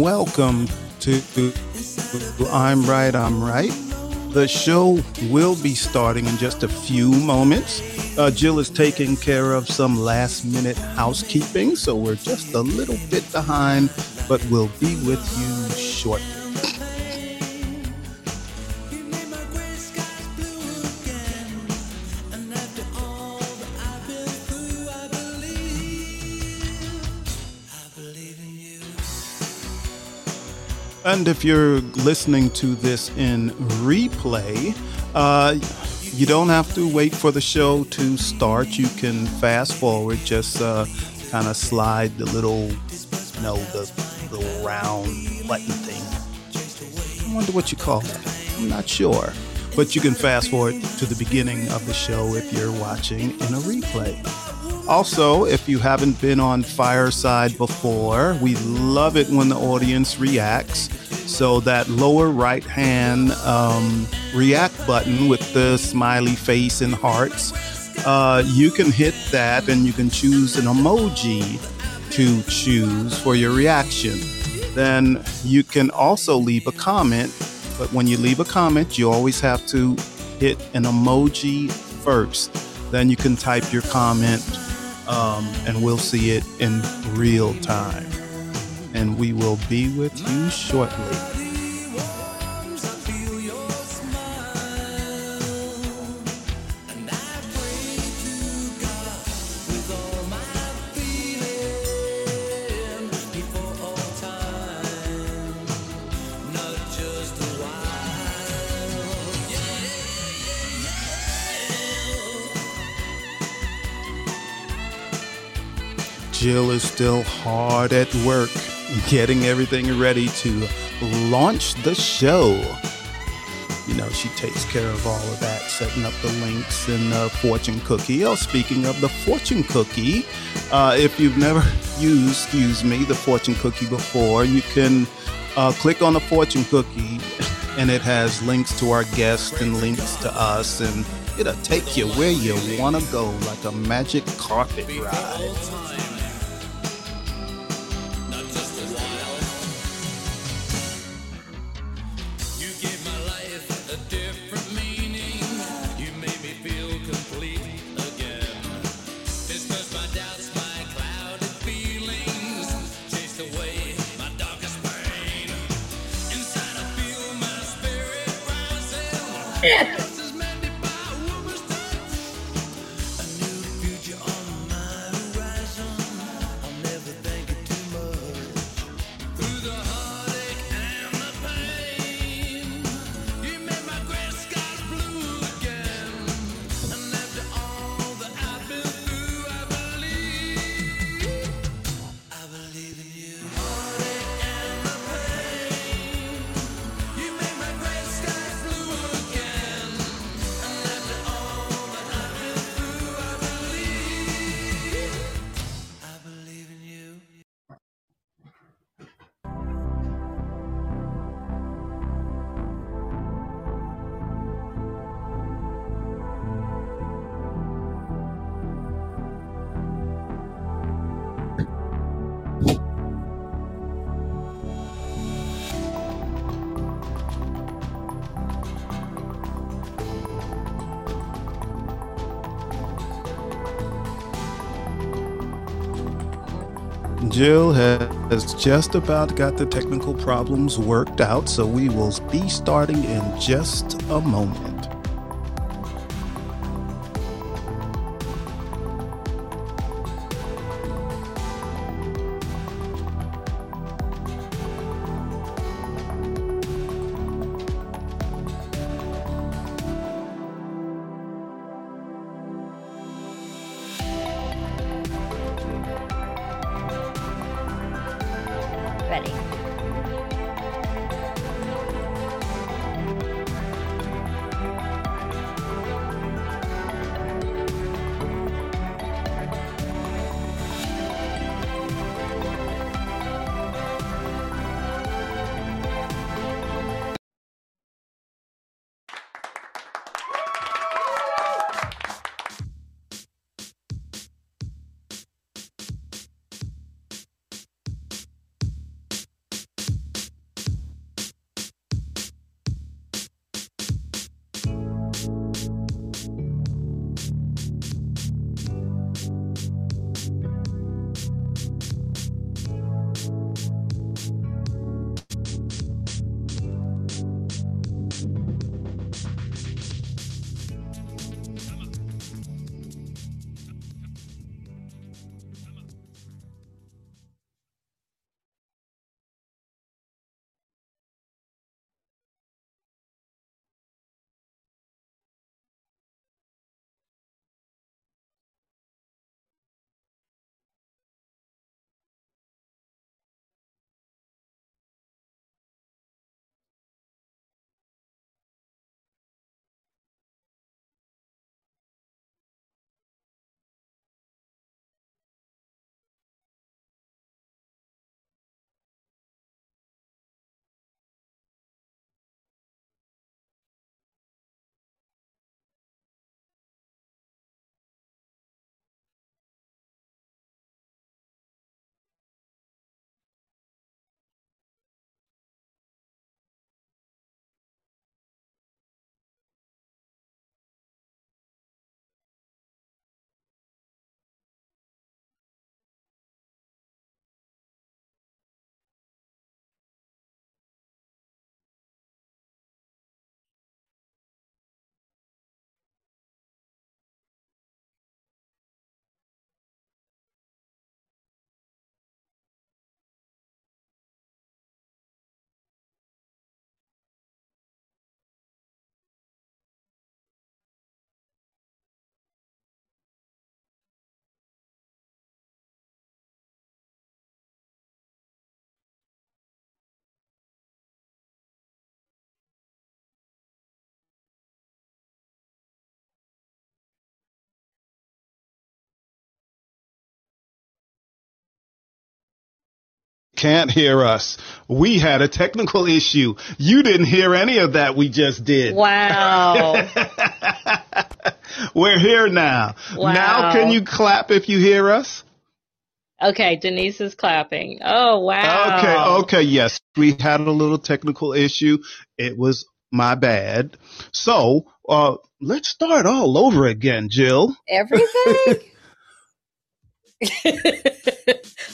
welcome to I'm Right, I'm Right. The show will be starting in just a few moments. Uh, Jill is taking care of some last minute housekeeping, so we're just a little bit behind, but we'll be with you shortly. And if you're listening to this in replay, uh, you don't have to wait for the show to start. You can fast forward, just uh, kind of slide the little, you know, the round button thing. I wonder what you call that. I'm not sure. But you can fast forward to the beginning of the show if you're watching in a replay. Also, if you haven't been on Fireside before, we love it when the audience reacts. So, that lower right hand um, react button with the smiley face and hearts, uh, you can hit that and you can choose an emoji to choose for your reaction. Then you can also leave a comment, but when you leave a comment, you always have to hit an emoji first. Then you can type your comment um, and we'll see it in real time. And we will be with you shortly. Jill is still hard at work getting everything ready to launch the show. You know, she takes care of all of that, setting up the links and the fortune cookie. Oh, speaking of the fortune cookie, uh, if you've never used, excuse me, the fortune cookie before, you can uh, click on the fortune cookie and it has links to our guests and links to us and it'll take you where you want to go like a magic carpet ride. Até. Has just about got the technical problems worked out, so we will be starting in just a moment. ready. Can't hear us. We had a technical issue. You didn't hear any of that we just did. Wow. We're here now. Wow. Now can you clap if you hear us? okay, Denise is clapping. Oh, wow. Okay, okay, yes. We had a little technical issue. It was my bad. So, uh, let's start all over again, Jill. Everything?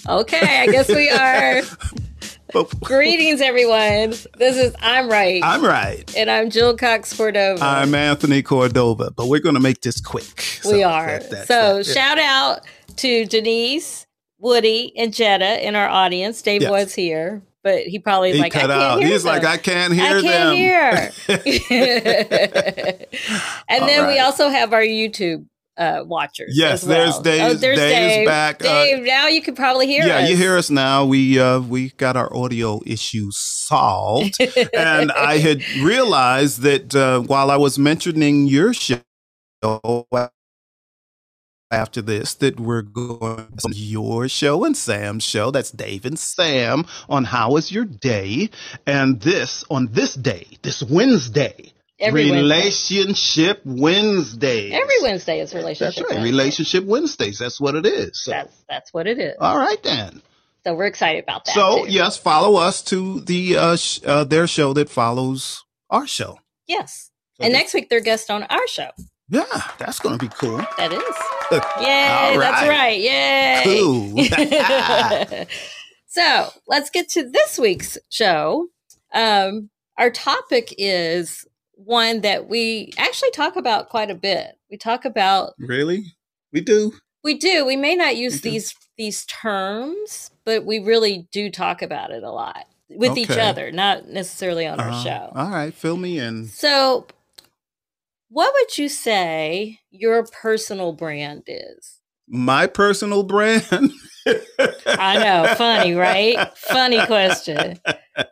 okay, I guess we are. Greetings, everyone. This is I'm Right. I'm right. and I'm Jill Cox Cordova. I'm Anthony Cordova, but we're going to make this quick. So we are. that- that's so that. Shout out to Denise, Woody, and Jetta in our audience. Dave Yes. was here, but he probably he like, I cut can't out. hear He's like. I can't hear I can't hear. and All then we also have our YouTube uh, watchers. Yes, well. there's Dave- Oh, there's Dave's Dave. back. Uh, now you can probably hear us. yeah, us. you hear us now. We uh we got our audio issues solved, and I had realized that uh, while I was mentioning your show after this, that we're going on your show and Sam's show. That's Dave and Sam on How Was Your Day, and this on this day, this Wednesday, Every. Relationship Wednesday. Every Wednesday is relationship. That's right, Wednesday. Relationship Wednesdays. That's what it is. So, That's that's what it is. all right then. So we're excited about that. So too. yes, follow us to the uh, sh- uh their show that follows our show. yes. So And next week they're guest on our show. Yeah, that's gonna be cool. That is. Yay, that's right. right. Yay. Cool. so let's get to this week's show. Um, our topic is one that we actually talk about quite a bit. We talk about really? We do. we do. We may not use these these terms, but we really do talk about it a lot with each other, not necessarily on our Uh, show. All right, fill me in. So, what would you say your personal brand is? My personal brand. I know, funny, right? Funny question,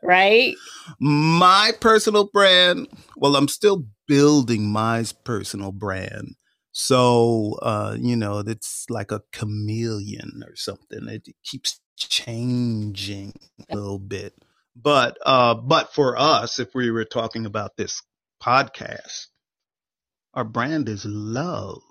right? My personal brand. Well, I'm still building my personal brand. So, uh, you know, it's like a chameleon or something. It keeps changing a little bit. But, uh, but for us, if we were talking about this podcast, our brand is love.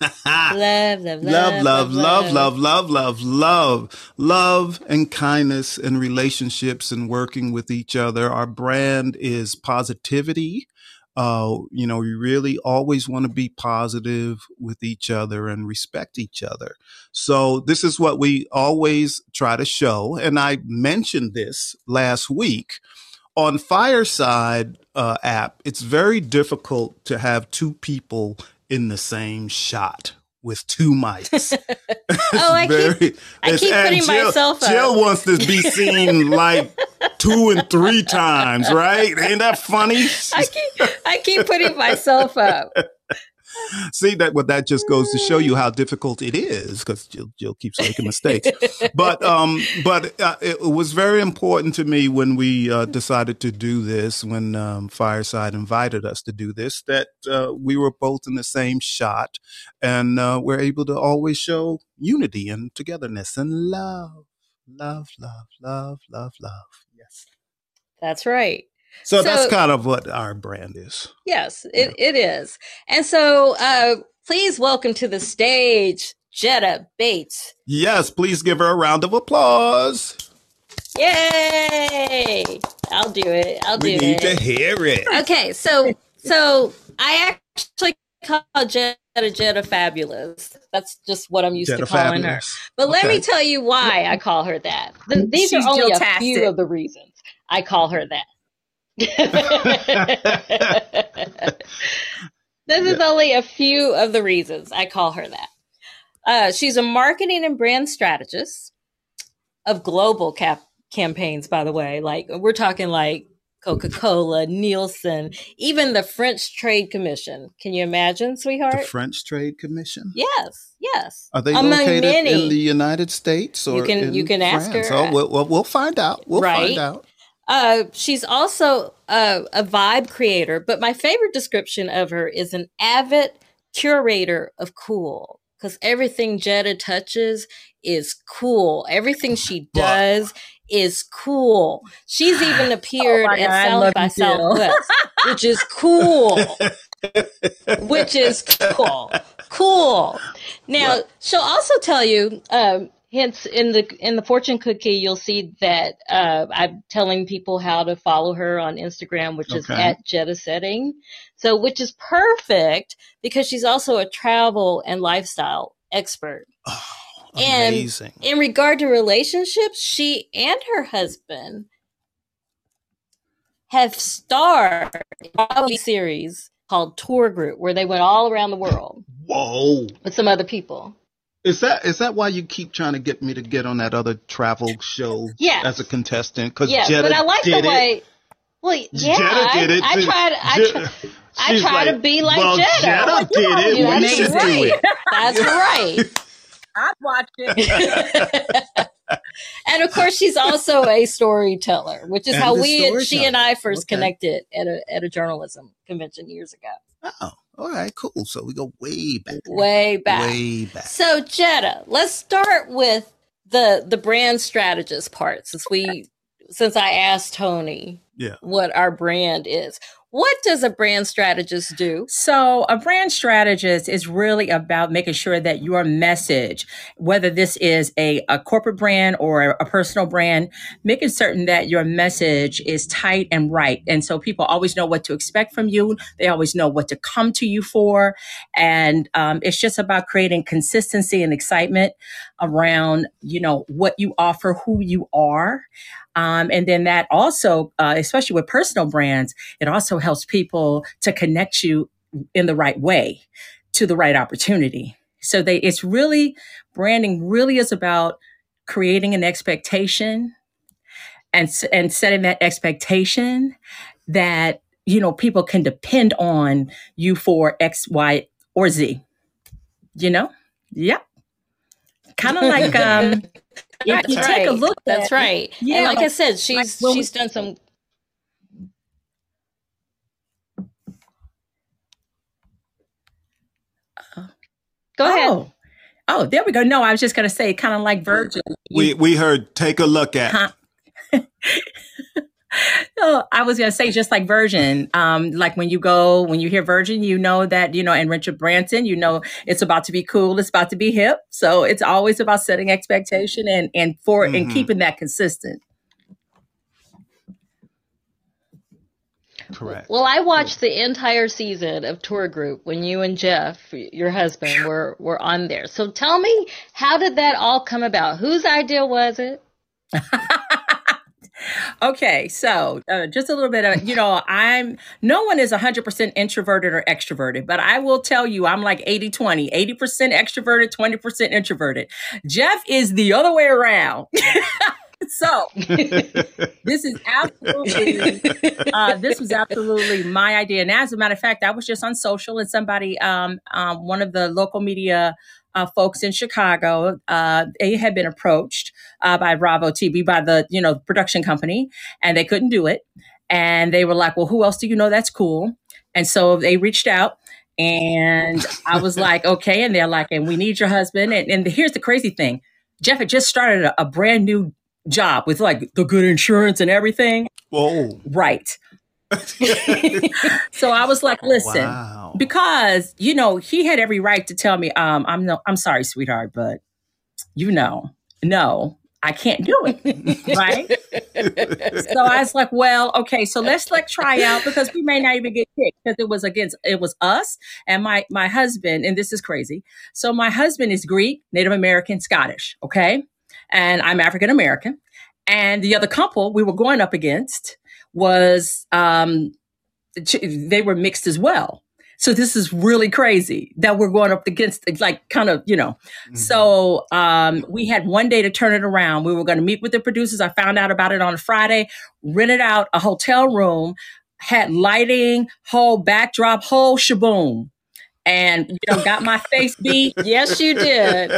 Love, love, love, love, love, love, love, love, love, love, and kindness and relationships and working with each other. Our brand is positivity. Uh, you know, we really always want to be positive with each other and respect each other. So this is what we always try to show. And I mentioned this last week on Fireside uh, app. It's very difficult to have two people in the same shot with two mics. Oh, I keep- I keep putting Jill, myself up. Jill wants to be seen like two and three times, right? Ain't that funny? I keep, I keep putting myself up. See that what that just goes to show you how difficult it is because Jill, Jill keeps making mistakes. but um, but uh, it was very important to me when we uh, decided to do this. When um, Fireside invited us to do this, that uh, we were both in the same shot, and uh, we're able to always show unity and togetherness and love, love, love, love, love, love. Yes. That's right. So, that's kind of what our brand is. Yes, it, it is. And so, uh, please welcome to the stage Jetta Bates. Yes, please give her a round of applause. Yay! I'll do it. I'll do it. We need to hear it. Okay, so so I actually call Jetta Jetta fabulous. That's just what I'm used Jetta to calling her. Fabulous. But let me tell you why I call her that. Th- These She's are only a few of the reasons I call her that. This is only a few of the reasons I call her that. Uh, she's a marketing and brand strategist of global cap- campaigns, by the way. Like we're talking like Coca Cola, Nielsen, even the French Trade Commission. Can you imagine, sweetheart? The? French Trade Commission. yes, yes. Are they Among located many. in the United States or You can- you can ask her. Oh, we'll, we'll, we'll find out. We'll Right. find out. Uh, she's also a, a vibe creator, but my favorite description of her is an avid curator of cool. Because everything Jetta touches is cool. Everything she does is cool. She's even appeared oh at South by Southwest, which is cool. which is cool. Cool. Now, what? she'll also tell you, um, hence in the in the fortune cookie you'll see that uh, i'm telling people how to follow her on instagram which okay. is at jetta setting so which is perfect because she's also a travel and lifestyle expert oh, amazing. and in regard to relationships she and her husband have starred in a series called tour group where they went all around the world whoa with some other people is that is that why you keep trying to get me to get on that other travel show yes. as a contestant? Because yeah, Jetta but I like the way. It. Well, yeah, Jetta did it. I, I tried. I, try, I try like, to be like well, Jetta. Jetta did it. Yeah, we should right. do it. That's right. I'd watch it. and of course, she's also a storyteller, which is and how we, she and I first okay. connected at a at a journalism convention years ago. Oh, all right, cool. So we go way back. Way back. Way back. So Jetta, let's start with the the brand strategist part since we since I asked Tony yeah. what our brand is. What does a brand strategist do? So, a brand strategist is really about making sure that your message, whether this is a, a corporate brand or a, a personal brand, making certain that your message is tight and right. And so people always know what to expect from you. They always know what to come to you for. And um, it's just about creating consistency and excitement around, you know, what you offer, who you are. Um, and then that also, uh, especially with personal brands, it also helps people to connect you in the right way to the right opportunity. So they, it's really branding really is about creating an expectation and, and setting that expectation that, you know, people can depend on you for X, Y, or Z, you know? Yep. Kind of like, um, if you right. take a look that's right yeah and like i said she's like, she's done some go ahead oh. oh there we go no i was just going to say kind of like virgin we we heard take a look at huh? no, I was gonna say just like Virgin. Um, like when you go, when you hear Virgin, you know that you know, and Richard Branson, you know, it's about to be cool, it's about to be hip. So it's always about setting expectation and and for mm-hmm. and keeping that consistent. Correct. Well, I watched the entire season of Tour Group when you and Jeff, your husband, were were on there. So tell me, how did that all come about? Whose idea was it? Okay, so uh, just a little bit of, you know, I'm, no one is 100% introverted or extroverted, but I will tell you, I'm like 80 20, 80% extroverted, 20% introverted. Jeff is the other way around. so this is absolutely uh, this was absolutely my idea and as a matter of fact i was just on social and somebody um, um, one of the local media uh, folks in Chicago. Uh, they had been approached uh, by Bravo TV, by the you know production company, and they couldn't do it. And they were like, "Well, who else do you know that's cool?" And so they reached out, and I was like, "Okay." And they're like, "And we need your husband." And, and here's the crazy thing: Jeff had just started a, a brand new job with like the good insurance and everything. Whoa! Right. so I was like, listen, wow. because you know he had every right to tell me, um, I'm no, I'm sorry, sweetheart, but you know, no, I can't do it, right? so I was like, well, okay, so let's like try out because we may not even get picked because it was against it was us and my my husband, and this is crazy. So my husband is Greek, Native American, Scottish, okay, and I'm African American, and the other couple we were going up against was um, they were mixed as well. So this is really crazy that we're going up against, like, kind of, you know. Mm-hmm. So um, we had one day to turn it around. We were going to meet with the producers. I found out about it on a Friday. Rented out a hotel room, had lighting, whole backdrop, whole shaboom and you know got my face beat yes you did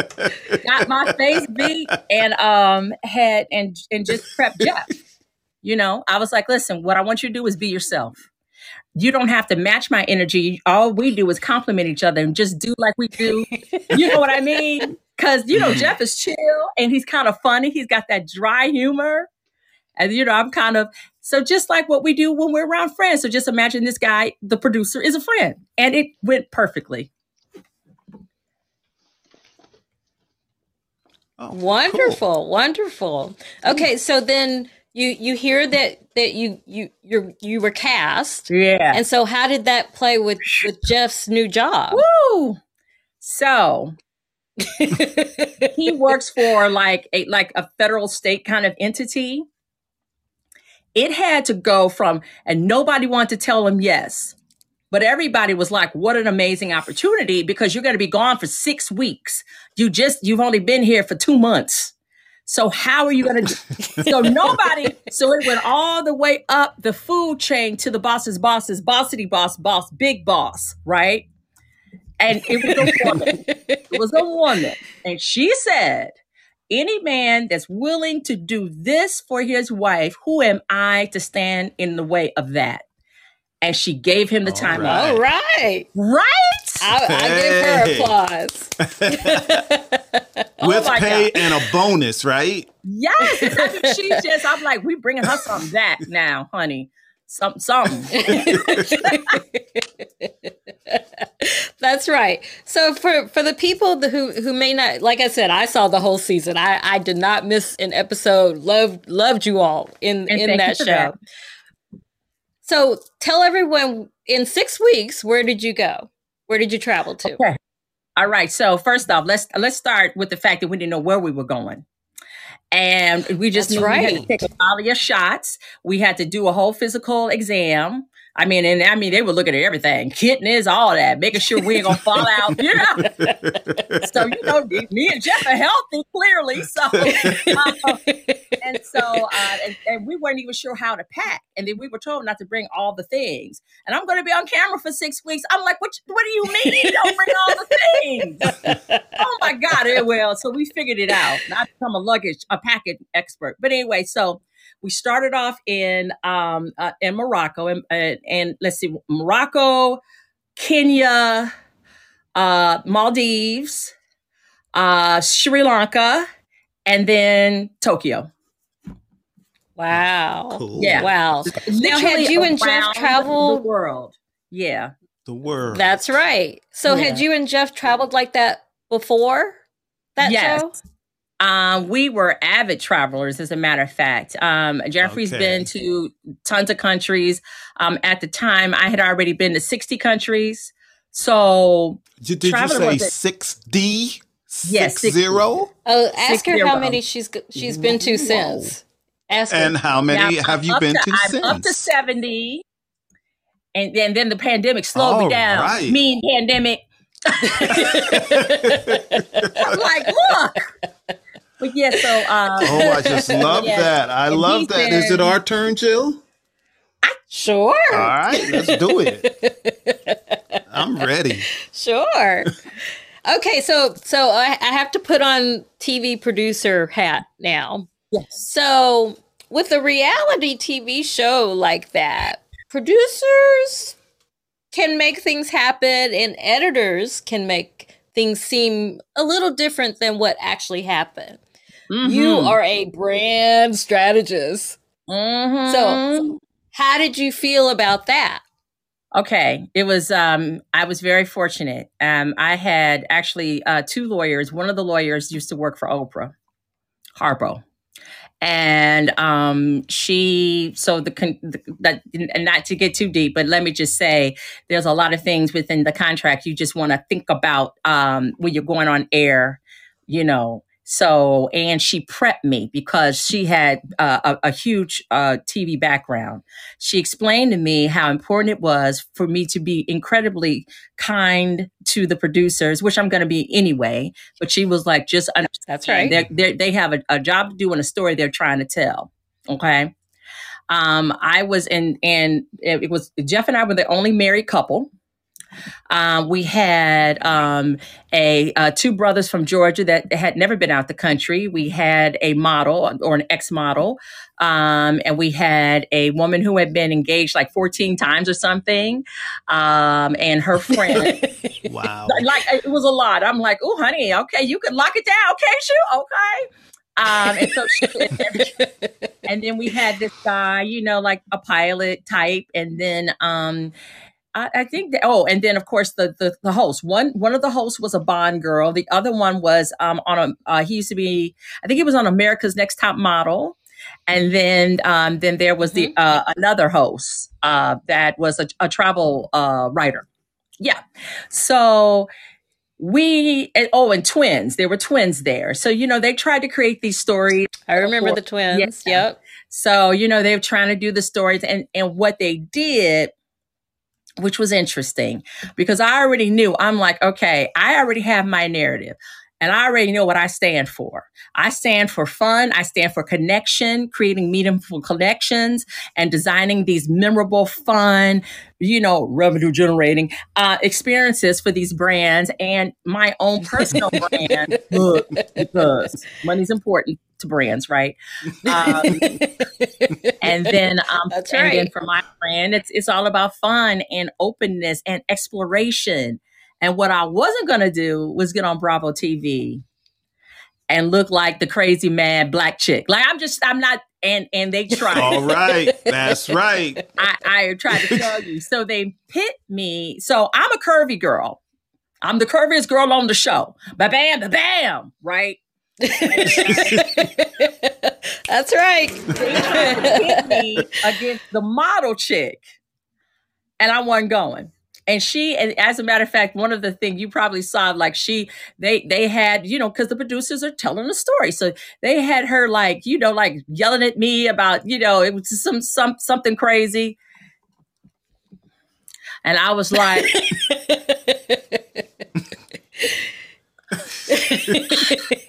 got my face beat and um had and and just prep jeff you know, I was like, listen, what I want you to do is be yourself. You don't have to match my energy. All we do is compliment each other and just do like we do. you know what I mean? Because, you know, Jeff is chill and he's kind of funny. He's got that dry humor. And you know, I'm kind of so just like what we do when we're around friends. So just imagine this guy, the producer, is a friend, and it went perfectly. Oh, wonderful, cool. wonderful. Okay, so then you you hear that that you you you you were cast, yeah. And so, how did that play with with Jeff's new job? Woo! So he works for like a like a federal state kind of entity. It had to go from, and nobody wanted to tell him yes. But everybody was like, what an amazing opportunity because you're going to be gone for six weeks. You just, you've only been here for two months. So how are you going to do? so nobody, so it went all the way up the food chain to the boss's boss's bossity boss, boss, big boss, right? And it was a woman. it was a woman. And she said, any man that's willing to do this for his wife, who am I to stand in the way of that? and she gave him the time right. All right. Right? I, I hey. give her applause. oh With pay God. and a bonus, right? Yes. I mean, she just, I'm like, we bringing her some that now, honey. Some, some That's right. So for for the people who who may not, like I said, I saw the whole season. I I did not miss an episode. Loved loved you all in and in that show. That. So tell everyone in six weeks, where did you go? Where did you travel to? Okay. All right. So first off, let's let's start with the fact that we didn't know where we were going. And we just right. we had to take all of shots. We had to do a whole physical exam. I mean, and I mean, they were looking at everything, kidneys, all that, making sure we ain't gonna fall out. Yeah. so you know, me and Jeff are healthy, clearly. So, uh, and so, uh, and, and, we weren't even sure how to pack, and then we were told not to bring all the things. And I'm going to be on camera for six weeks. I'm like, what? What do you mean you don't bring all the things? oh my God! It will. so we figured it out. Not become a luggage, a packet expert, but anyway, so we started off in um, uh, in Morocco, and, uh, and, let's see, Morocco, Kenya, uh, Maldives, uh, Sri Lanka, and then Tokyo. Wow! Cool. Yeah! Wow! Now, had you and Jeff traveled the world? Yeah, the world. That's right. So, yeah. had you and Jeff traveled like that before that yes. show? Um, we were avid travelers, as a matter of fact. Um, Jeffrey's okay. been to tons of countries. Um, at the time, I had already been to 60 countries. So, did, did you say 6D? Yes, six zero. Oh, ask six her zero. how many she's she's been to since. Ask and her. how many now, have you been to, to I'm since? Up to 70. And, and then the pandemic slowed All me down. Right. Mean pandemic. I'm like, look. But yeah, so um, oh, I just love yeah. that. I and love that. Been, Is it our turn, Jill? I, sure. All right, let's do it. I'm ready. Sure. Okay, so so I, I have to put on TV producer hat now. Yes. So with a reality TV show like that, producers can make things happen and editors can make things seem a little different than what actually happened. Mm-hmm. You are a brand strategist. Mm-hmm. So, how did you feel about that? Okay, it was. Um, I was very fortunate. Um, I had actually uh, two lawyers. One of the lawyers used to work for Oprah, Harpo, and um, she. So the, the that and not to get too deep, but let me just say, there's a lot of things within the contract you just want to think about um, when you're going on air. You know, so, and she prepped me because she had uh, a, a, huge uh, TV background. She explained to me how important it was for me to be incredibly kind to the producers, which I'm going to be anyway. But she was like, just understand. That's right. They're, they're, they have a, a job to do and a story they're trying to tell. Okay. Um, I was in, and it was Jeff and I were the only married couple. Um, we had um, a uh, two brothers from Georgia that had never been out the country. We had a model or an ex model, um, and we had a woman who had been engaged like 14 times or something, um, and her friend. wow! like it was a lot. I'm like, oh, honey, okay, you can lock it down, can't you? Okay. Um, and so she, and then we had this guy, you know, like a pilot type, and then um, I, I think that, oh, and then of course the, the the host. One one of the hosts was a Bond girl. The other one was um on a uh, he used to be I think he was on America's Next Top Model, and then um then there was the uh, another host uh that was a, a travel uh writer. Yeah, so we and, oh and twins there were twins there so you know they tried to create these stories I remember the twins. Yep. so you know they were trying to do the stories and and what they did which was interesting because i already knew i'm like okay i already have my narrative and i already know what i stand for. I stand for fun. I stand for connection creating meaningful connections and designing these memorable fun you know revenue generating uh, experiences for these brands and my own personal brand. Look, because money's important to brands right um, and then um That's and then for my brand it's it's all about fun and openness and exploration and what i wasn't going to do was get on bravo tv and look like the crazy mad black chick like i'm just i'm not and and they tried All right. That's right. I, I tried to tell you. So they pit me. So I'm a curvy girl. I'm the curviest girl on the show. Ba bam, ba bam, right? That's right. They tried to pit me against the model chick, and I wasn't going. And she, and as a matter of fact, one of the things you probably saw, like she, they, they had, you know, because the producers are telling a story, so they had her like, you know, like yelling at me about, you know, it was some some something crazy, and I was like,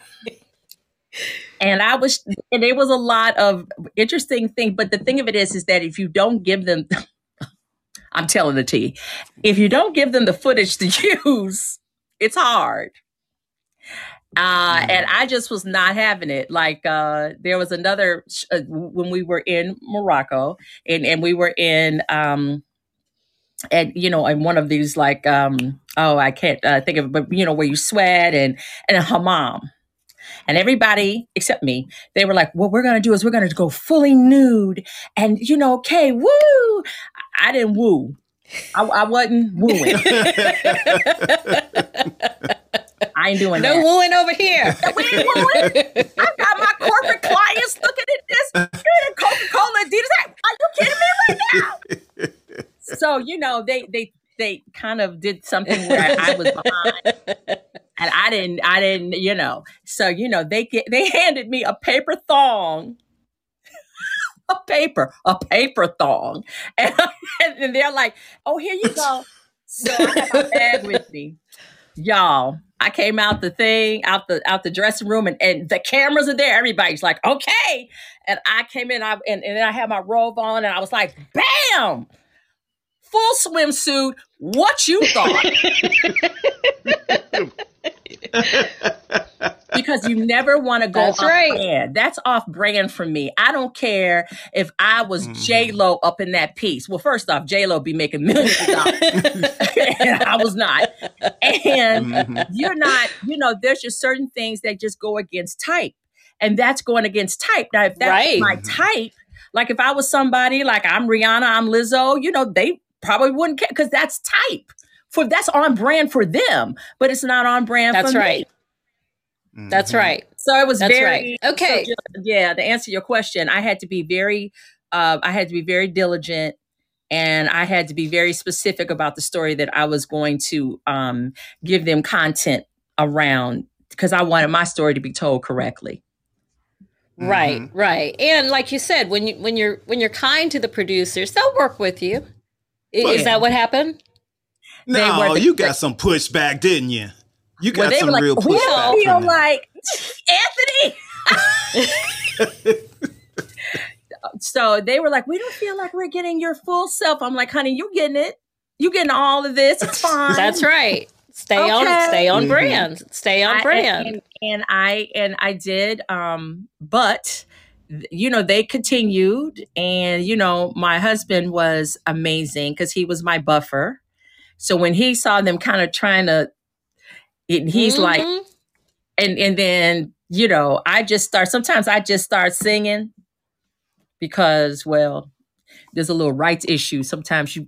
and I was, and there was a lot of interesting thing. But the thing of it is, is that if you don't give them, I'm telling the tea, if you don't give them the footage to use, it's hard. Uh, and I just was not having it. Like, uh, there was another, sh- uh, when we were in Morocco and, and we were in, um, and you know, in one of these like, um, oh, I can't uh, think of it, but you know, where you sweat and, and a hammam. And everybody except me, they were like, what we're going to do is we're going to go fully nude and, you know, okay, woo. I didn't woo. I, I wasn't wooing. I ain't doing no that. wooing over here. We ain't wooing. I got my corporate clients looking at this. You're in Coca Cola, Adidas. Are you kidding me right now? So you know they they they kind of did something where I was behind, and I didn't I didn't you know. So you know they get they handed me a paper thong. A paper, a paper thong, and, and they're like, "Oh, here you go." So I have my bag with me, y'all. I came out the thing, out the out the dressing room, and, and the cameras are there. Everybody's like, okay. And I came in, I and, and then I had my robe on, and I was like, bam, full swimsuit. What you thought? because you never want to go That's off right. brand. That's off brand for me. I don't care if I was Mhm. J Lo up in that piece. Well, first off, J Lo be making millions of dollars, and I was not. And Mhm. you're not, you know, there's just certain things that just go against type. And that's going against type. Now, if that's Right. my Mhm. type, like if I was somebody like I'm Rihanna, I'm Lizzo, you know, they probably wouldn't care because that's type. For that's on brand for them, but it's not on brand That's for me. right. That's Mhm. right. So it was That's very right. Okay. so just- yeah, to answer your question, I had to be very uh, I had to be very diligent and I had to be very specific about the story that I was going to um, give them content around because I wanted my story to be told correctly. Right, Mhm. right. And like you said, when you when you're when you're kind to the producers, they'll work with you. I- Is that what happened? They No, the- you got some pushback, didn't you? You Well, got they some were like, real we don't feel like Anthony. so they were like, we don't feel like we're getting your full self. I'm like, honey, you getting it. You getting all of this. It's fine. That's right. Stay on Okay. stay on Mhm. brand. Stay on I- brand. And, and I and I did, um, but th- you know they continued, and you know my husband was amazing because he was my buffer. So when he saw them kind of trying to, it, he's like, Mhm. and and then you know, I just start, sometimes I just start singing because, well, there's a little rights issue. Sometimes you,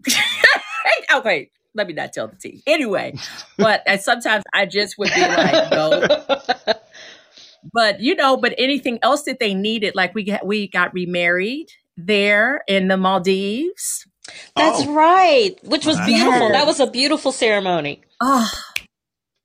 okay, let me not tell the tea. Anyway, but and sometimes I just would be like, no. But you know, but anything else that they needed, like we got we got remarried there in the Maldives. That's Oh. right, which was Wow. beautiful. That was a beautiful ceremony. Oh,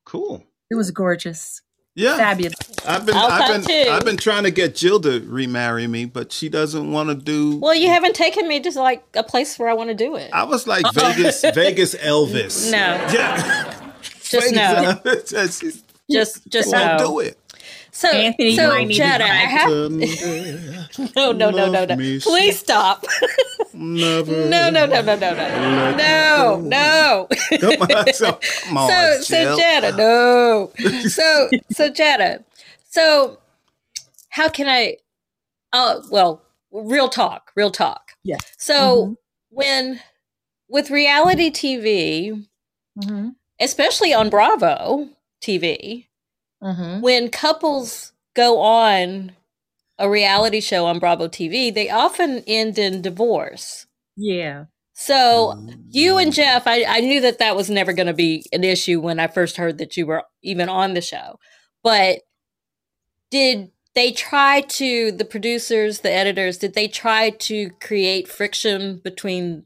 Cool. it was gorgeous, Yeah. fabulous. I've been I'll I've been. I've been trying to get Jill to remarry me, but she doesn't want to do Well, you haven't taken me to like a place where I want to do it. I was like Vegas Vegas Elvis. No. Yeah. Just no. Elvis. She Just, just won't no. do it. So, Anthony, so might Jetta, I have no, no, no, no, no. Love me Please stop. never. No, no, no, no, no, no, no, no. Come on, so, come on, so, so Jill. Jetta, no. So, so Jetta, so how can I? Oh, well, real talk, real talk. Yeah. So Mhm. when with reality TV, Mm-hmm. especially on Bravo TV, Mm-hmm. when couples go on a reality show on Bravo TV, they often end in divorce. Yeah. So you and Jeff, I, I knew that that was never going to be an issue when I first heard that you were even on the show. But did they try to, the producers, the editors, did they try to create friction between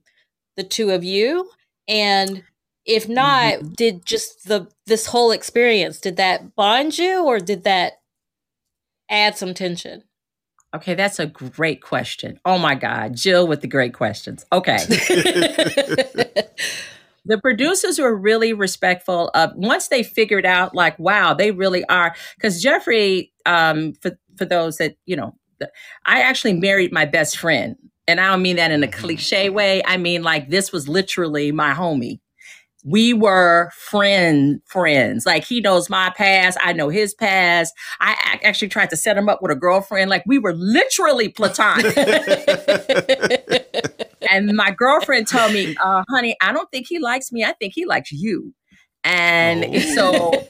the two of you? And if not, did just the this whole experience, did that bond you or did that add some tension? Okay, that's a great question. Oh my God, Jill with the great questions. Okay. the producers were really respectful of once they figured out like wow they really are because jeffrey um for for those that you know i actually married my best friend and i don't mean that in a cliche way i mean like this was literally my homie we were friend friends like he knows my past i know his past i actually tried to set him up with a girlfriend like we were literally platonic and my girlfriend told me, uh, honey, I don't think he likes me. I think he likes you. And Oh. so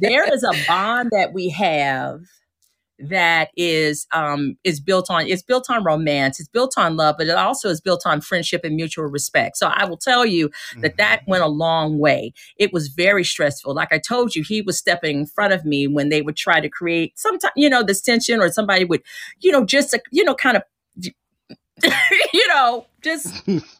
there is a bond that we have that is um is built on it's built on romance it's built on love but it also is built on friendship and mutual respect. So i will tell you that that went a long way. It was very stressful. Like i told you he was stepping in front of me when they would try to create sometimes you know this tension or somebody would you know just you know kind of you know just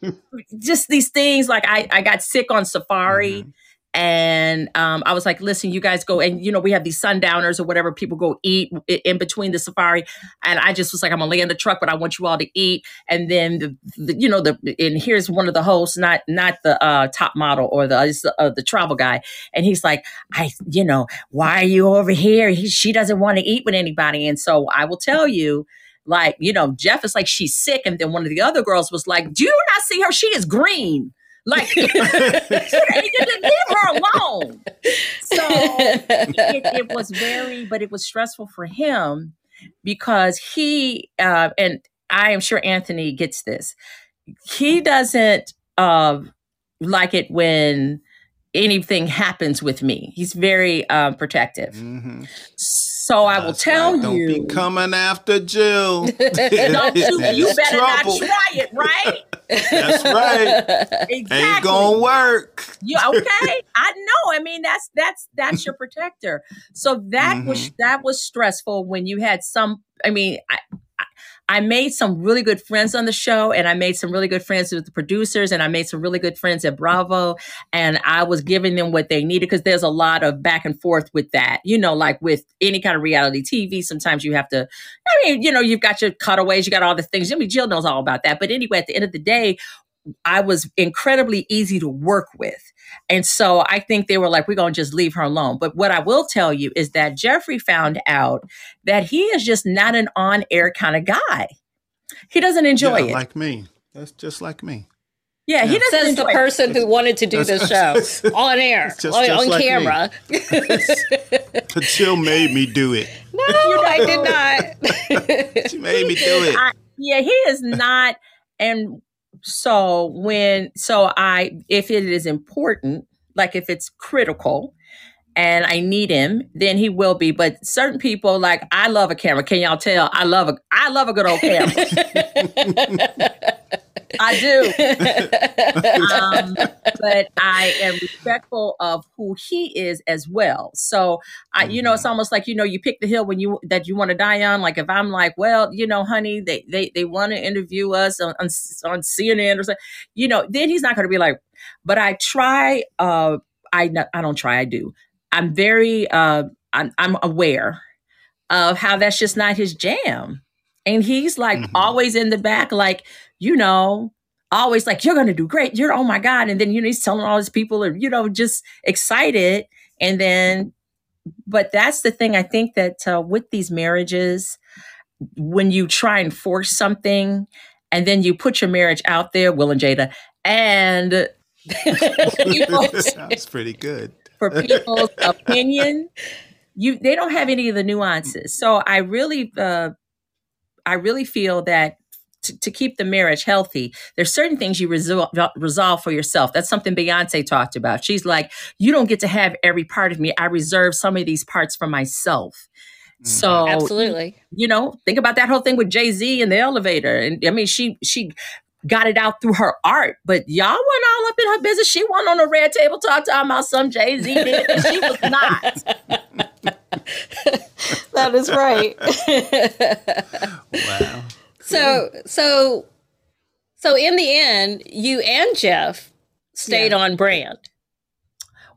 just these things. Like i i got sick on safari. Mhm. And um, I was like, listen, you guys go and you know we have these sundowners or whatever people go eat in between the safari, and I just was like, I'm gonna lay in the truck, but I want you all to eat. And then the, the you know the and here's one of the hosts, not not the uh, top model or the uh, the travel guy, and he's like, I you know why are you over here? He, she doesn't want to eat with anybody, and so I will tell you. Like, you know, Jeff is like, she's sick. And then one of the other girls was like, Do you not see her? She is green. Like, you didn't leave her alone. So it, it was very, but it was stressful for him because he, uh, and I am sure Anthony gets this. He doesn't uh, like it when anything happens with me. He's very um, protective. Mhm. So I will That's tell right. Don't be coming after Jill. Don't you, you better trouble. not try it, right? That's right. Exactly. Ain't gonna work. You okay? I know. I mean, that's that's that's your protector. So that was mm-hmm. that was stressful when you had some. I mean, I, I made some really good friends on the show, and I made some really good friends with the producers, and I made some really good friends at Bravo, and I was giving them what they needed because there's a lot of back and forth with that. You know, like with any kind of reality TV, sometimes you have to. I mean, you know, you've got your cutaways, you got all the things. Mean, Jill knows all about that. But anyway, at the end of the day, I was incredibly easy to work with. And so I think they were like, we're going to just leave her alone. But what I will tell you is that Jeffrey found out that he is just not an on air kind of guy. He doesn't enjoy Yeah, it. like me. That's just like me. yeah, he doesn't Says the enjoy it. person who wanted to do this show That's- on air, just- on, just on like camera. But Jill made me do it. no, I did not. She made me do it. I- yeah, he is not. And so when, so I, if it is important, like if it's critical, and I need him, then he will be. But certain people, like I love a camera. Can y'all tell? I love a I love a good old camera. I do. um, but I am respectful of who he is as well. So I, you know, it's mm-hmm. almost like you know, you pick the hill when you that you want to die on. Like if I'm like, well, you know, honey, they they they want to interview us on, on on CNN or something, you know, then he's not going to be like. But I try. uh I I don't try. I do. I'm very. uh I'm, I'm aware of how that's just not his jam. And he's like mm-hmm. always in the back, like, you know, always like, you're going to do great. You're, oh my God. And then, you know, he's telling all his people, are, you know, just excited. And then, but that's the thing I think that uh, with these marriages, when you try and force something and then you put your marriage out there, Will and Jada, and sounds pretty good for people's opinion, you they don't have any of the nuances. So I really, uh, I really feel that to, to, keep the marriage healthy, there's certain things you resolve, resolve for yourself. That's something Beyonce talked about. She's like, you don't get to have every part of me. I reserve some of these parts for myself. Mm-hmm. So absolutely, you know, think about that whole thing with Jay Z and the elevator, and I mean, she she got it out through her art, but y'all went all up in her business. She went on a red table talk talking about some Jay Z did, and she was not. that is right. wow. So so so in the end, you and Jeff stayed yeah. on brand.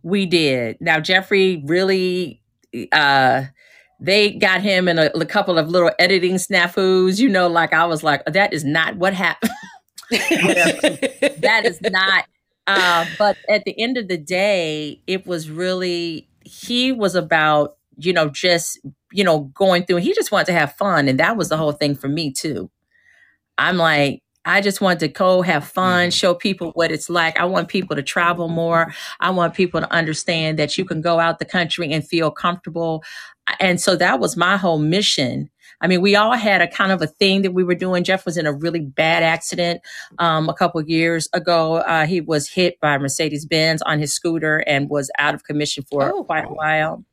We did. Now Jeffrey really uh they got him in a, a, couple of little editing snafus, you know, like I was like, that is not what happened. that is not uh, but at the end of the day, it was really he was about, you know, just, you know, going through he just wanted to have fun. And that was the whole thing for me too. I'm like, I just want to go have fun, mm-hmm. show people what it's like. I want people to travel more. I want people to understand that you can go out the country and feel comfortable. And so that was my whole mission. I mean, we all had a kind of a thing that we were doing. Jeff was in a really bad accident um, a couple years ago. Uh, he was hit by Mercedes Benz on his scooter and was out of commission for oh. quite a while.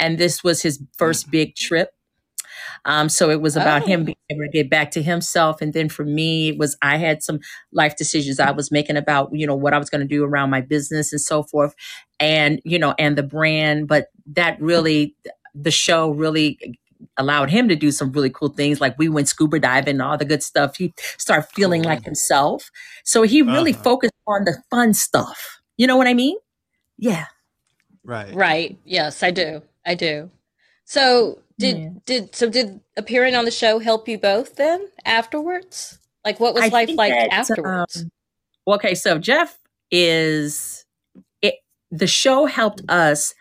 And this was his first big trip. Um, so it was about oh. him being able to get back to himself. And then for me, it was I had some life decisions I was making about, you know, what I was going to do around my business and so forth. And, you know, and the brand. But that really, the show really allowed him to do some really cool things. Like we went scuba diving and all the good stuff. He started feeling like himself. So he really uh-huh. focused on the fun stuff. You know what I mean? Yeah. Right. Right. Yes, I do. I do. So did yeah. did so did appearing on the show help you both then afterwards? Like what was I life like that, afterwards? Um, okay, so Jeff is it the show helped us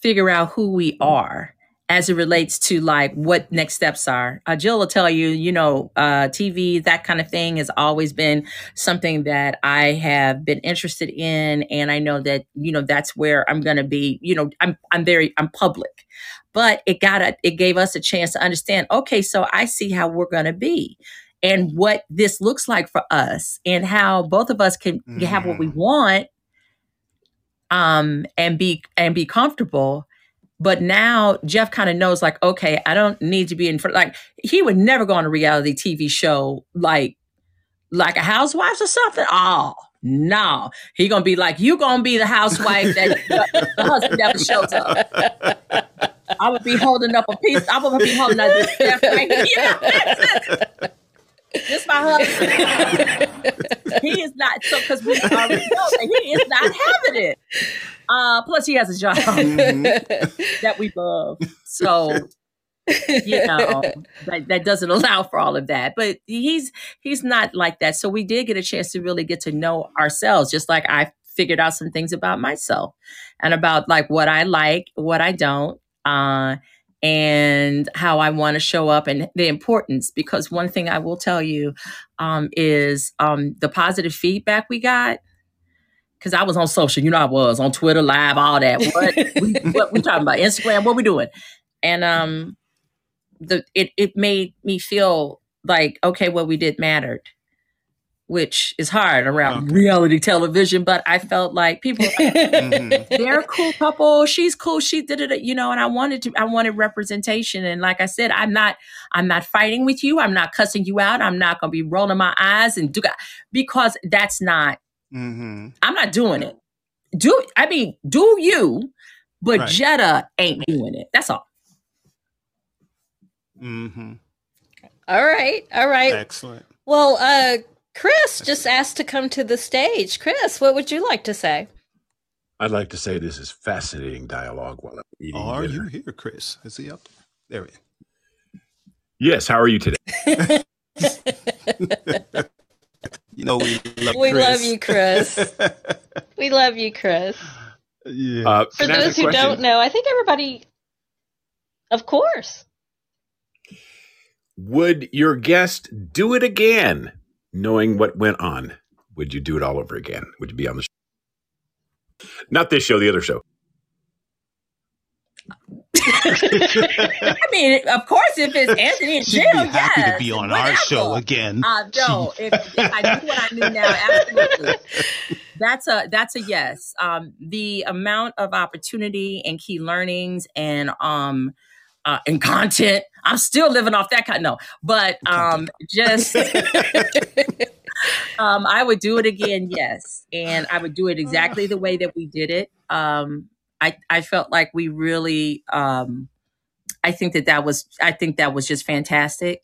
figure out who we are as it relates to like what next steps are. Uh, Jill will tell you, you know, uh, TV, that kind of thing has always been something that I have been interested in. And I know that, you know, that's where I'm going to be, you know, I'm, I'm very, I'm public, but it got a, it gave us a chance to understand, okay, so I see how we're going to be and what this looks like for us and how both of us can mm. have what we mm. want um and be and be comfortable but now Jeff kind of knows, like, okay, I don't need to be in front. Like, he would never go on a reality TV show like, like a Housewives or something. Oh no, he gonna be like, you gonna be the housewife that the husband never shows up. I would be holding up a piece. I would be holding up this stuff right here. This my husband. he is not so because we already know that he is not having it. Uh, plus, he has a job mm-hmm. that we love. So you know that, that doesn't allow for all of that but he's he's not like that so we did get a chance to really get to know ourselves just like i figured out some things about myself and about like what i like what i don't uh and how I want to show up and the importance. Because one thing I will tell you um, is um, the positive feedback we got. Because I was on social, you know, I was on Twitter live, all that. What we what we talking about? Instagram? What we doing? And um, the it it made me feel like okay, what we did mattered. Which is hard around okay. reality television. But I felt like people, mm-hmm. they're a cool couple. She's cool. She did it, you know. And I wanted to, I wanted representation. And like I said, I'm not, I'm not fighting with you. I'm not cussing you out. I'm not going to be rolling my eyes and do because that's not. Mm-hmm. I'm not doing it. Do I mean do you? But right. Jetta ain't doing it. That's all. Mm-hmm. All right. All right. Excellent. Well, uh, Chris just asked to come to the stage. Chris, what would you like to say? I'd like to say this is fascinating dialogue while I'm eating. Are dinner. you here, Chris? Is he up? There we Yes. How are you today? you know we love we Chris. love you, Chris. we love you, Chris. Yeah. Uh, For those who don't know, I think everybody, of course. Would your guest do it again? Knowing what went on, would you do it all over again? Would you be on the show? Not this show, the other show. I mean, of course, if it's Anthony and She'd Jill, be happy yes, to be on our show again. Uh, no, if, if, I knew what I knew now, absolutely. That's a that's a yes. Um, the amount of opportunity and key learnings and um uh, and content. I'm still living off that kind. No, but um, just um, I would do it again. Yes, and I would do it exactly the way that we did it. Um, I I felt like we really. Um, I think that that was. I think that was just fantastic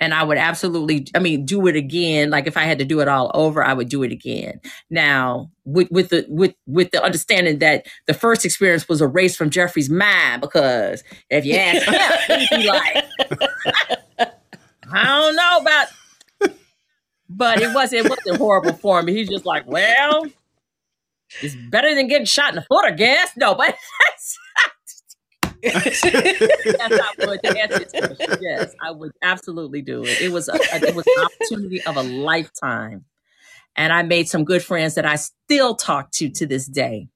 and I would absolutely, I mean, do it again. Like if I had to do it all over, I would do it again. Now, with with the with with the understanding that the first experience was erased from Jeffrey's mind, because if you ask him, he'd be like, I don't know about, but it wasn't it wasn't horrible for me. He's just like, well, it's better than getting shot in the foot, I guess. No, but yes, I would. To answer this question, yes, I would absolutely do it. It was a, it was an opportunity of a lifetime, and I made some good friends that I still talk to to this day.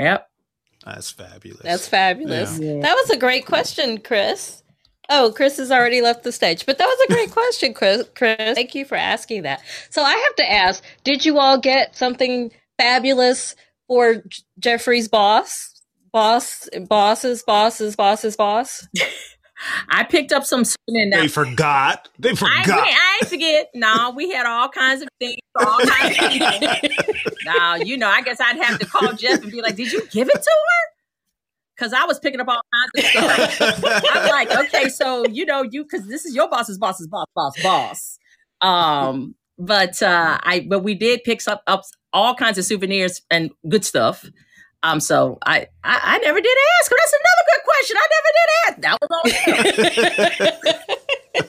Yep, that's fabulous. That's fabulous. Yeah. That was a great question, Chris. Oh, Chris has already left the stage, but that was a great question, Chris. Chris, thank you for asking that. So I have to ask: Did you all get something fabulous for Jeffrey's boss? Boss, bosses, bosses, bosses, boss. I picked up some They forgot. They forgot. I, I forget. No, we had all kinds of things all kinds of people. now, you know, I guess I'd have to call Jeff and be like, "Did you give it to her?" Because I was picking up all kinds of stuff. I'm like, okay, so you know, you because this is your boss's boss's boss, boss, boss. Um, but uh, I but we did pick up up all kinds of souvenirs and good stuff. Um, so I, I, I never did ask. That's another good question. I never did ask. That was all.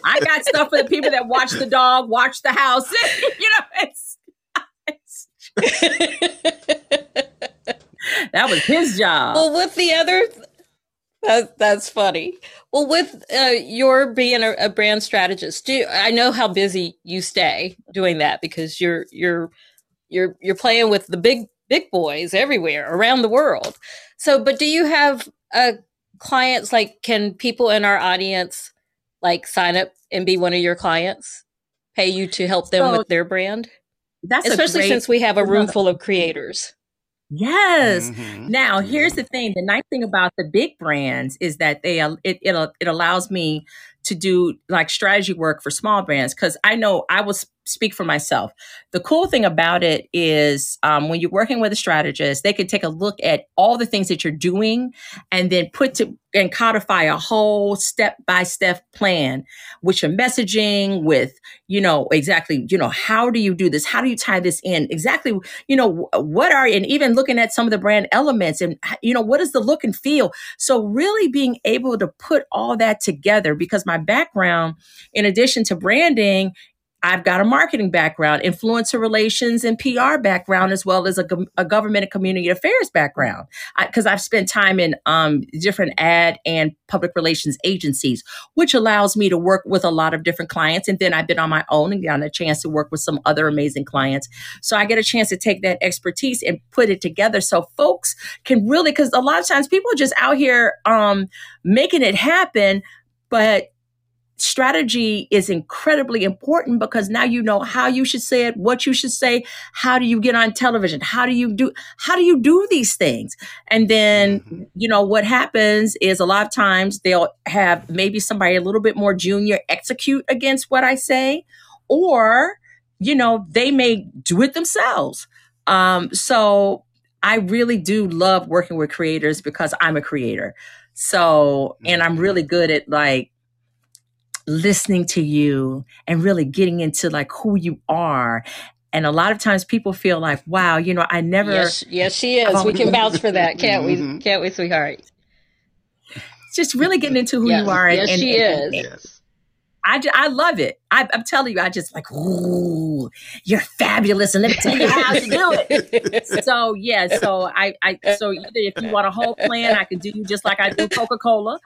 I got stuff for the people that watch the dog, watch the house. you know, it's, it's that was his job. Well, with the other, that, that's funny. Well, with uh, your being a, a brand strategist, do I know how busy you stay doing that because you're you're you're you're playing with the big big boys everywhere around the world. So, but do you have uh, clients like can people in our audience like sign up and be one of your clients, pay you to help them so, with their brand? That's especially great, since we have a room full of creators. Yes. Mm-hmm. Now, here's the thing. The nice thing about the big brands is that they it it, it allows me to do like strategy work for small brands because I know I will speak for myself. The cool thing about it is um, when you're working with a strategist, they can take a look at all the things that you're doing and then put to and codify a whole step by step plan with your messaging, with, you know, exactly, you know, how do you do this? How do you tie this in? Exactly, you know, what are, and even looking at some of the brand elements and, you know, what is the look and feel? So really being able to put all that together because my background, in addition to branding, I've got a marketing background, influencer relations and PR background, as well as a, a government and community affairs background. Because I've spent time in um, different ad and public relations agencies, which allows me to work with a lot of different clients. And then I've been on my own and gotten a chance to work with some other amazing clients. So I get a chance to take that expertise and put it together so folks can really, because a lot of times people are just out here um, making it happen, but strategy is incredibly important because now you know how you should say it, what you should say, how do you get on television, how do you do how do you do these things? And then, mm-hmm. you know, what happens is a lot of times they'll have maybe somebody a little bit more junior execute against what I say or you know, they may do it themselves. Um, so I really do love working with creators because I'm a creator. So, and I'm really good at like listening to you and really getting into like who you are. And a lot of times people feel like, wow, you know, I never. Yes, yes she is. We can vouch for that, can't we? Mm-hmm. Can't we, sweetheart? Just really getting into who yes. you are. And, yes, she and, is. yes. I, I love it. I, am telling you, I just like, ooh, you're fabulous, and let me tell you how to do it. so yeah, so I, I, so either if you want a whole plan, I can do you just like I do Coca Cola,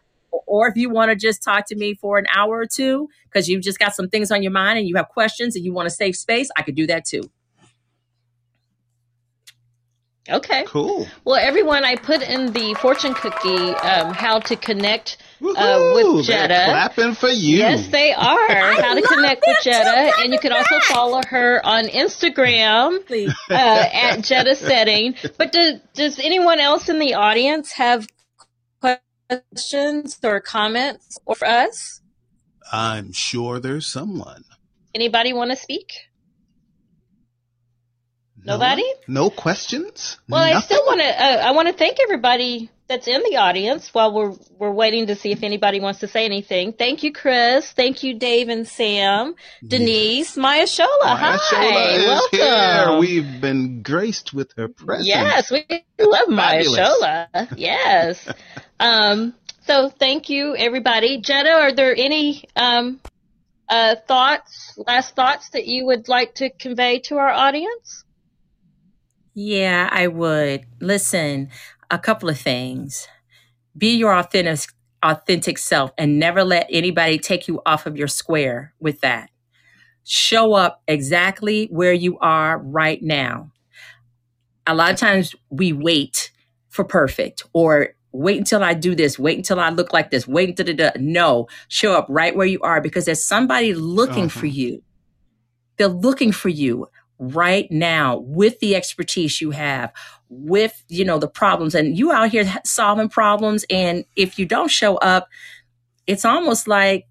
or if you want to just talk to me for an hour or two because you've just got some things on your mind and you have questions and you want a safe space, I could do that too. Okay. Cool. Well, everyone, I put in the fortune cookie um, how to connect uh, with Jetta. They're clapping for you. Yes, they are. how to connect with Jetta, and you can also follow her on Instagram uh, at Jetta Setting. But do, does anyone else in the audience have questions or comments for us? I'm sure there's someone. Anybody want to speak? No, Nobody? No questions? Well, Nothing? I still want to. Uh, I want to thank everybody that's in the audience while we're we're waiting to see if anybody wants to say anything. Thank you, Chris. Thank you, Dave and Sam, Denise, yes. Maya Shola. Maya Hi, Shola welcome. Here. We've been graced with her presence. Yes, we love Maya Shola. Yes. um. So thank you, everybody. Jetta, are there any um, uh, thoughts, last thoughts that you would like to convey to our audience? Yeah, I would. Listen, a couple of things. Be your authentic authentic self and never let anybody take you off of your square with that. Show up exactly where you are right now. A lot of times we wait for perfect or wait until I do this, wait until I look like this, wait until the no, show up right where you are because there's somebody looking uh-huh. for you. They're looking for you right now with the expertise you have with you know the problems and you out here solving problems and if you don't show up it's almost like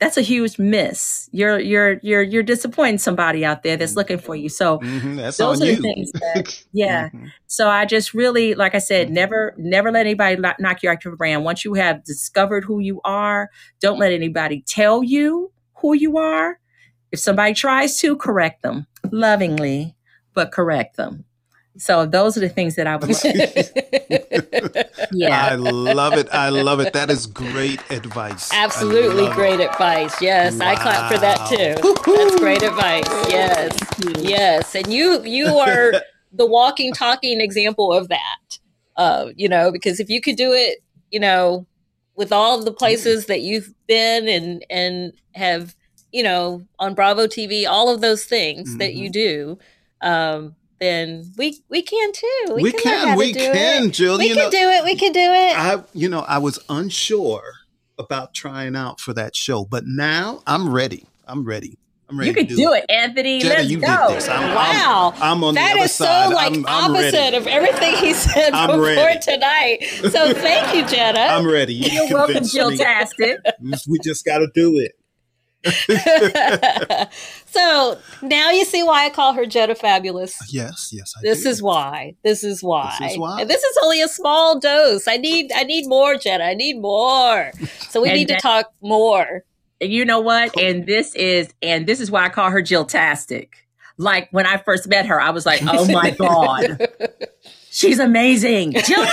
that's a huge miss you're you're you're you're disappointing somebody out there that's looking for you so mm-hmm, those are you. the things that, yeah mm-hmm. so i just really like i said mm-hmm. never never let anybody knock you out your brand once you have discovered who you are don't let anybody tell you who you are if somebody tries to correct them lovingly, but correct them. So those are the things that I would. Love. yeah, I love it. I love it. That is great advice. Absolutely great it. advice. Yes, wow. I clap for that too. That's great advice. Yes, yes, and you you are the walking, talking example of that. Uh, you know, because if you could do it, you know, with all the places that you've been and and have you know, on Bravo TV, all of those things mm-hmm. that you mm-hmm. do, um, then we we can too. We, we can, can we can, it. Jill. We can know, do it. We can do it. I, you know, I was unsure about trying out for that show, but now I'm ready. I'm ready. I'm ready. You can do, do it. it, Anthony. Jetta, Let's you go. Did this. I'm, wow, I'm, I'm on that the other is side. so like I'm, I'm opposite ready. of everything he said before ready. tonight. So thank you, Jetta. I'm ready. You You're welcome, Jill Tastic. We just got to do it. so now you see why I call her Jetta Fabulous. Yes, yes. I this do. is why. This is why. This is why. And this is only a small dose. I need. I need more, Jetta. I need more. So we need that, to talk more. And you know what? And this is and this is why I call her Jill Tastic. Like when I first met her, I was like, oh my god. She's amazing. Jill and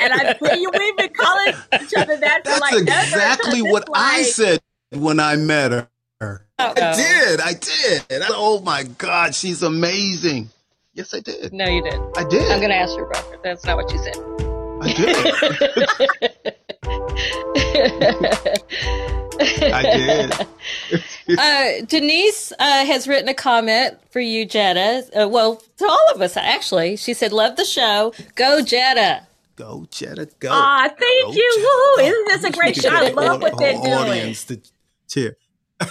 I, you, we've been calling each other that That's like exactly what like, I said when I met her. I did. I did. I, oh my God, she's amazing. Yes, I did. No, you did. I did. I'm going to ask your brother. That's not what you said. I did. I did. uh, Denise uh, has written a comment for you, Jetta. Uh, well, to all of us, actually. She said, Love the show. Go, Jetta. Go, Jetta, go. Ah, thank Go, you. Jetta, Woo! go. Isn't this a great show? I love the what they're doing. Audience to cheer.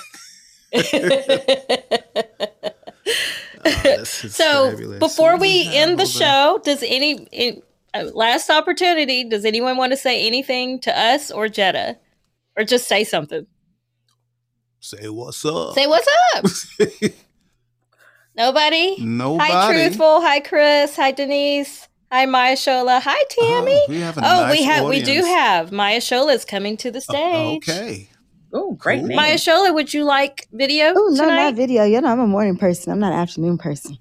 Oh, so fabulous. before So we have end the all show, does any in, uh, last opportunity? Does anyone want to say anything to us or Jetta, or just say something? Say what's up. Say what's up. Nobody. Nobody. Hi, truthful. Hi, Chris. Hi, Denise. Hi, Maya Shola. Hi, Tammy. Oh, we have a Oh, nice we have we do have Maya Shola is coming to the uh, stage. Okay. Oh, great Cool. Maya Shola, would you like video Oh, no, tonight? not video. You know, I'm a morning person. I'm not an afternoon person.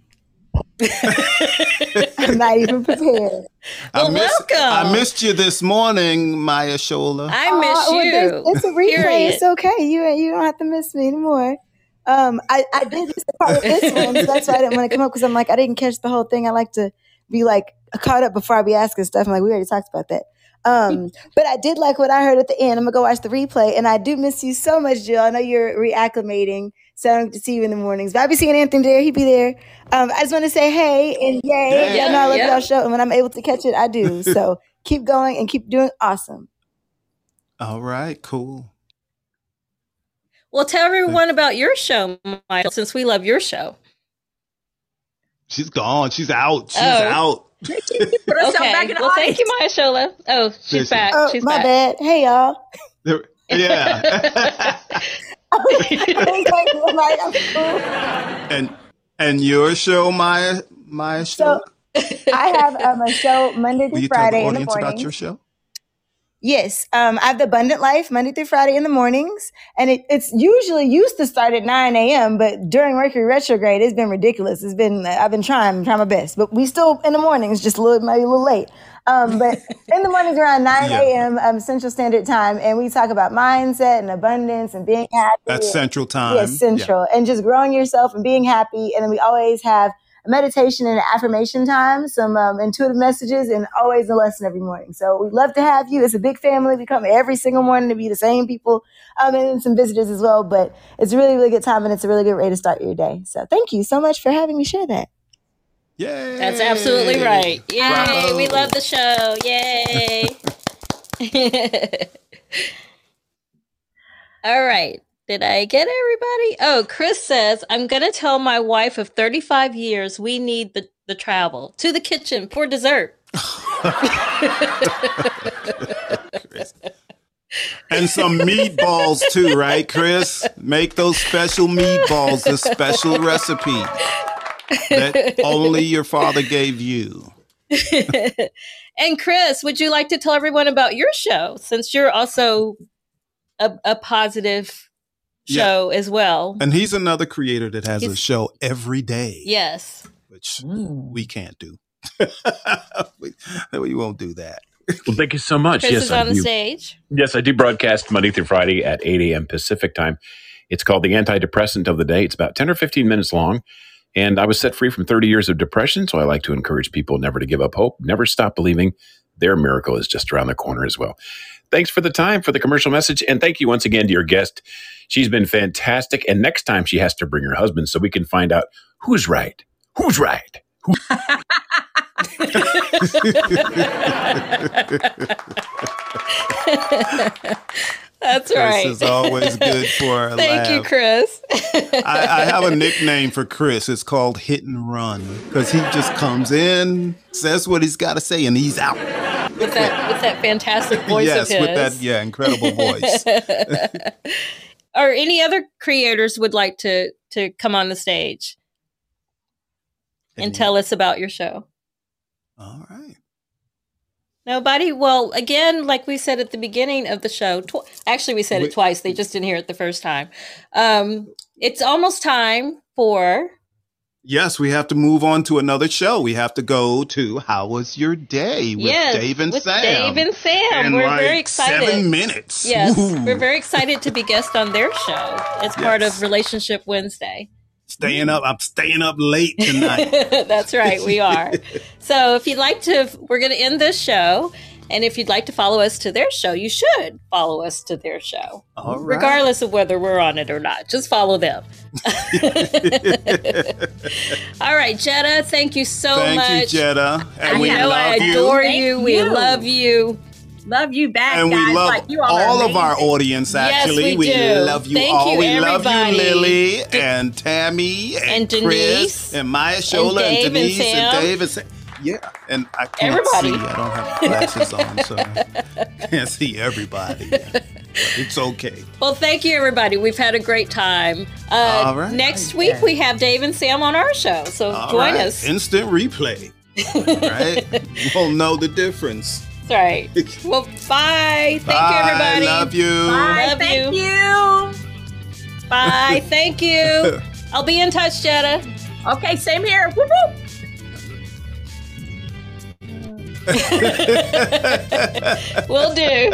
I'm not even prepared. I, Well, miss, welcome. I missed you this morning, Maya Shola. I miss Aw, well, you. there's- it's a replay. Period. It's okay. You you don't have to miss me anymore. Um, I, I did miss a part of this one, so that's why I didn't want to come up because I'm like I didn't catch the whole thing. I like to be like caught up before I be asking stuff. I'm like we already talked about that. Um, but I did like what I heard at the end. I'm gonna go watch the replay, and I do miss you so much, Jill. I know you're reacclimating, so I don't to see you in the mornings. But I'll be seeing Anthony there. He'd be there. Um, I just want to say hey and yay. Yeah, y'all know I love yeah. y'all show, and when I'm able to catch it, I do. So keep going and keep doing awesome. All right, cool. Well, tell everyone about your show, Maya, since we love your show. She's gone. She's out. She's Oh. out. Put herself Okay. back in the well, thank you, Maya Shola. Oh, she's Listen. back. Oh, she's my back. bad. Hey y'all. There- yeah. I was like, I'm like, I'm cool. and and your show, Maya Maya Shola. So I have um, a show Monday Will through you tell the Friday in the audience about your show? Yes, um, I have the Abundant Life Monday through Friday in the mornings, and it, it's usually used to start at nine a.m. But during Mercury retrograde, it's been ridiculous. It's been I've been trying, trying my best, but we still in the mornings, just a little maybe a little late. Um, but in the mornings around nine Yeah. a.m. Um, Central Standard Time, and we talk about mindset and abundance and being happy. That's and- Central Time. Yes, central. And just growing yourself and being happy. And then we always have a meditation and an affirmation time, some um, intuitive messages, and always a lesson every morning. So we love to have you. It's a big family. We come every single morning to be the same people um, and some visitors as well. But it's a really, really good time and it's a really good way to start your day. So thank you so much for having me share that. Yeah. That's absolutely right. Yay. Bravo. We love the show. Yay. All right. Did I get everybody? Oh, Chris says, I'm going to tell my wife of 35 years we need the, the travel to the kitchen for dessert. And some meatballs too, right, Chris? Make those special meatballs, the special recipe that only your father gave you. and Chris, would you like to tell everyone about your show since you're also a, a positive Yeah. show as well? And he's another creator that has a show every day, Yes. which Mm. we can't do. we, we won't do that. Well, thank you so much. Chris yes, is I on the do. stage. Yes, I do broadcast Monday through Friday at 8 a.m. Pacific time. It's called the antidepressant of the day. It's about 10 or 15 minutes long. And I was set free from 30 years of depression. So I like to encourage people never to give up hope, never stop believing. Their miracle is just around the corner as well. Thanks for the time for the commercial message. And thank you once again to your guest. She's been fantastic. And next time she has to bring her husband so we can find out who's right. Who's right? That's Chris right. is always good for a Thank you. Chris. I, I have a nickname for Chris. It's called Hit and Run because he just comes in, says what he's got to say, and he's out. with that with that fantastic voice yes, of his. with that yeah incredible voice. or any other creators would like to to come on the stage and tell us about your show. All right. Nobody? Well, again, like we said at the beginning of the show, tw- actually, we said We- it twice. They just didn't hear it the first time. Um, it's almost time for. Yes, we have to move on to another show. We have to go to How Was Your Day with yes, Dave and with Sam. Dave and Sam. In we're like very excited. Seven minutes. Yes, Woo. we're very excited to be guest on their show as part of Relationship Wednesday. Staying up. I'm staying up late tonight. That's right, we are. so if you'd like to, we're going to end this show. And if you'd like to follow us to their show, you should follow us to their show, All right. regardless of whether we're on it or not. Just follow them. All right, Jetta, thank you so Thank much. you, Jetta. And I we know I love you. adore Thank you. We you. love you. Love you back, and guys. we love like, you all, all of our amazing. audience. Yes, Actually, we do. love you Thank all. you, we love you, Lily and Tammy and, And Denise. Chris and Maya Shola Dave and and Denise and, Sam. Dave and Sam. Yeah, and I can't Everybody. see. I don't have glasses on, so I can't see everybody. But it's okay. Well, thank you, everybody. We've had a great time. Uh, All right. Next week, we have Dave and Sam on our show. So All join right. us. Instant replay. right? We'll know the difference. That's right. Well, bye. Thank Bye. you, everybody. Love you. Bye. Love Thank you. you. Bye. Thank you. I'll be in touch, Jetta. Okay, same here. Whoop, whoop. Will do.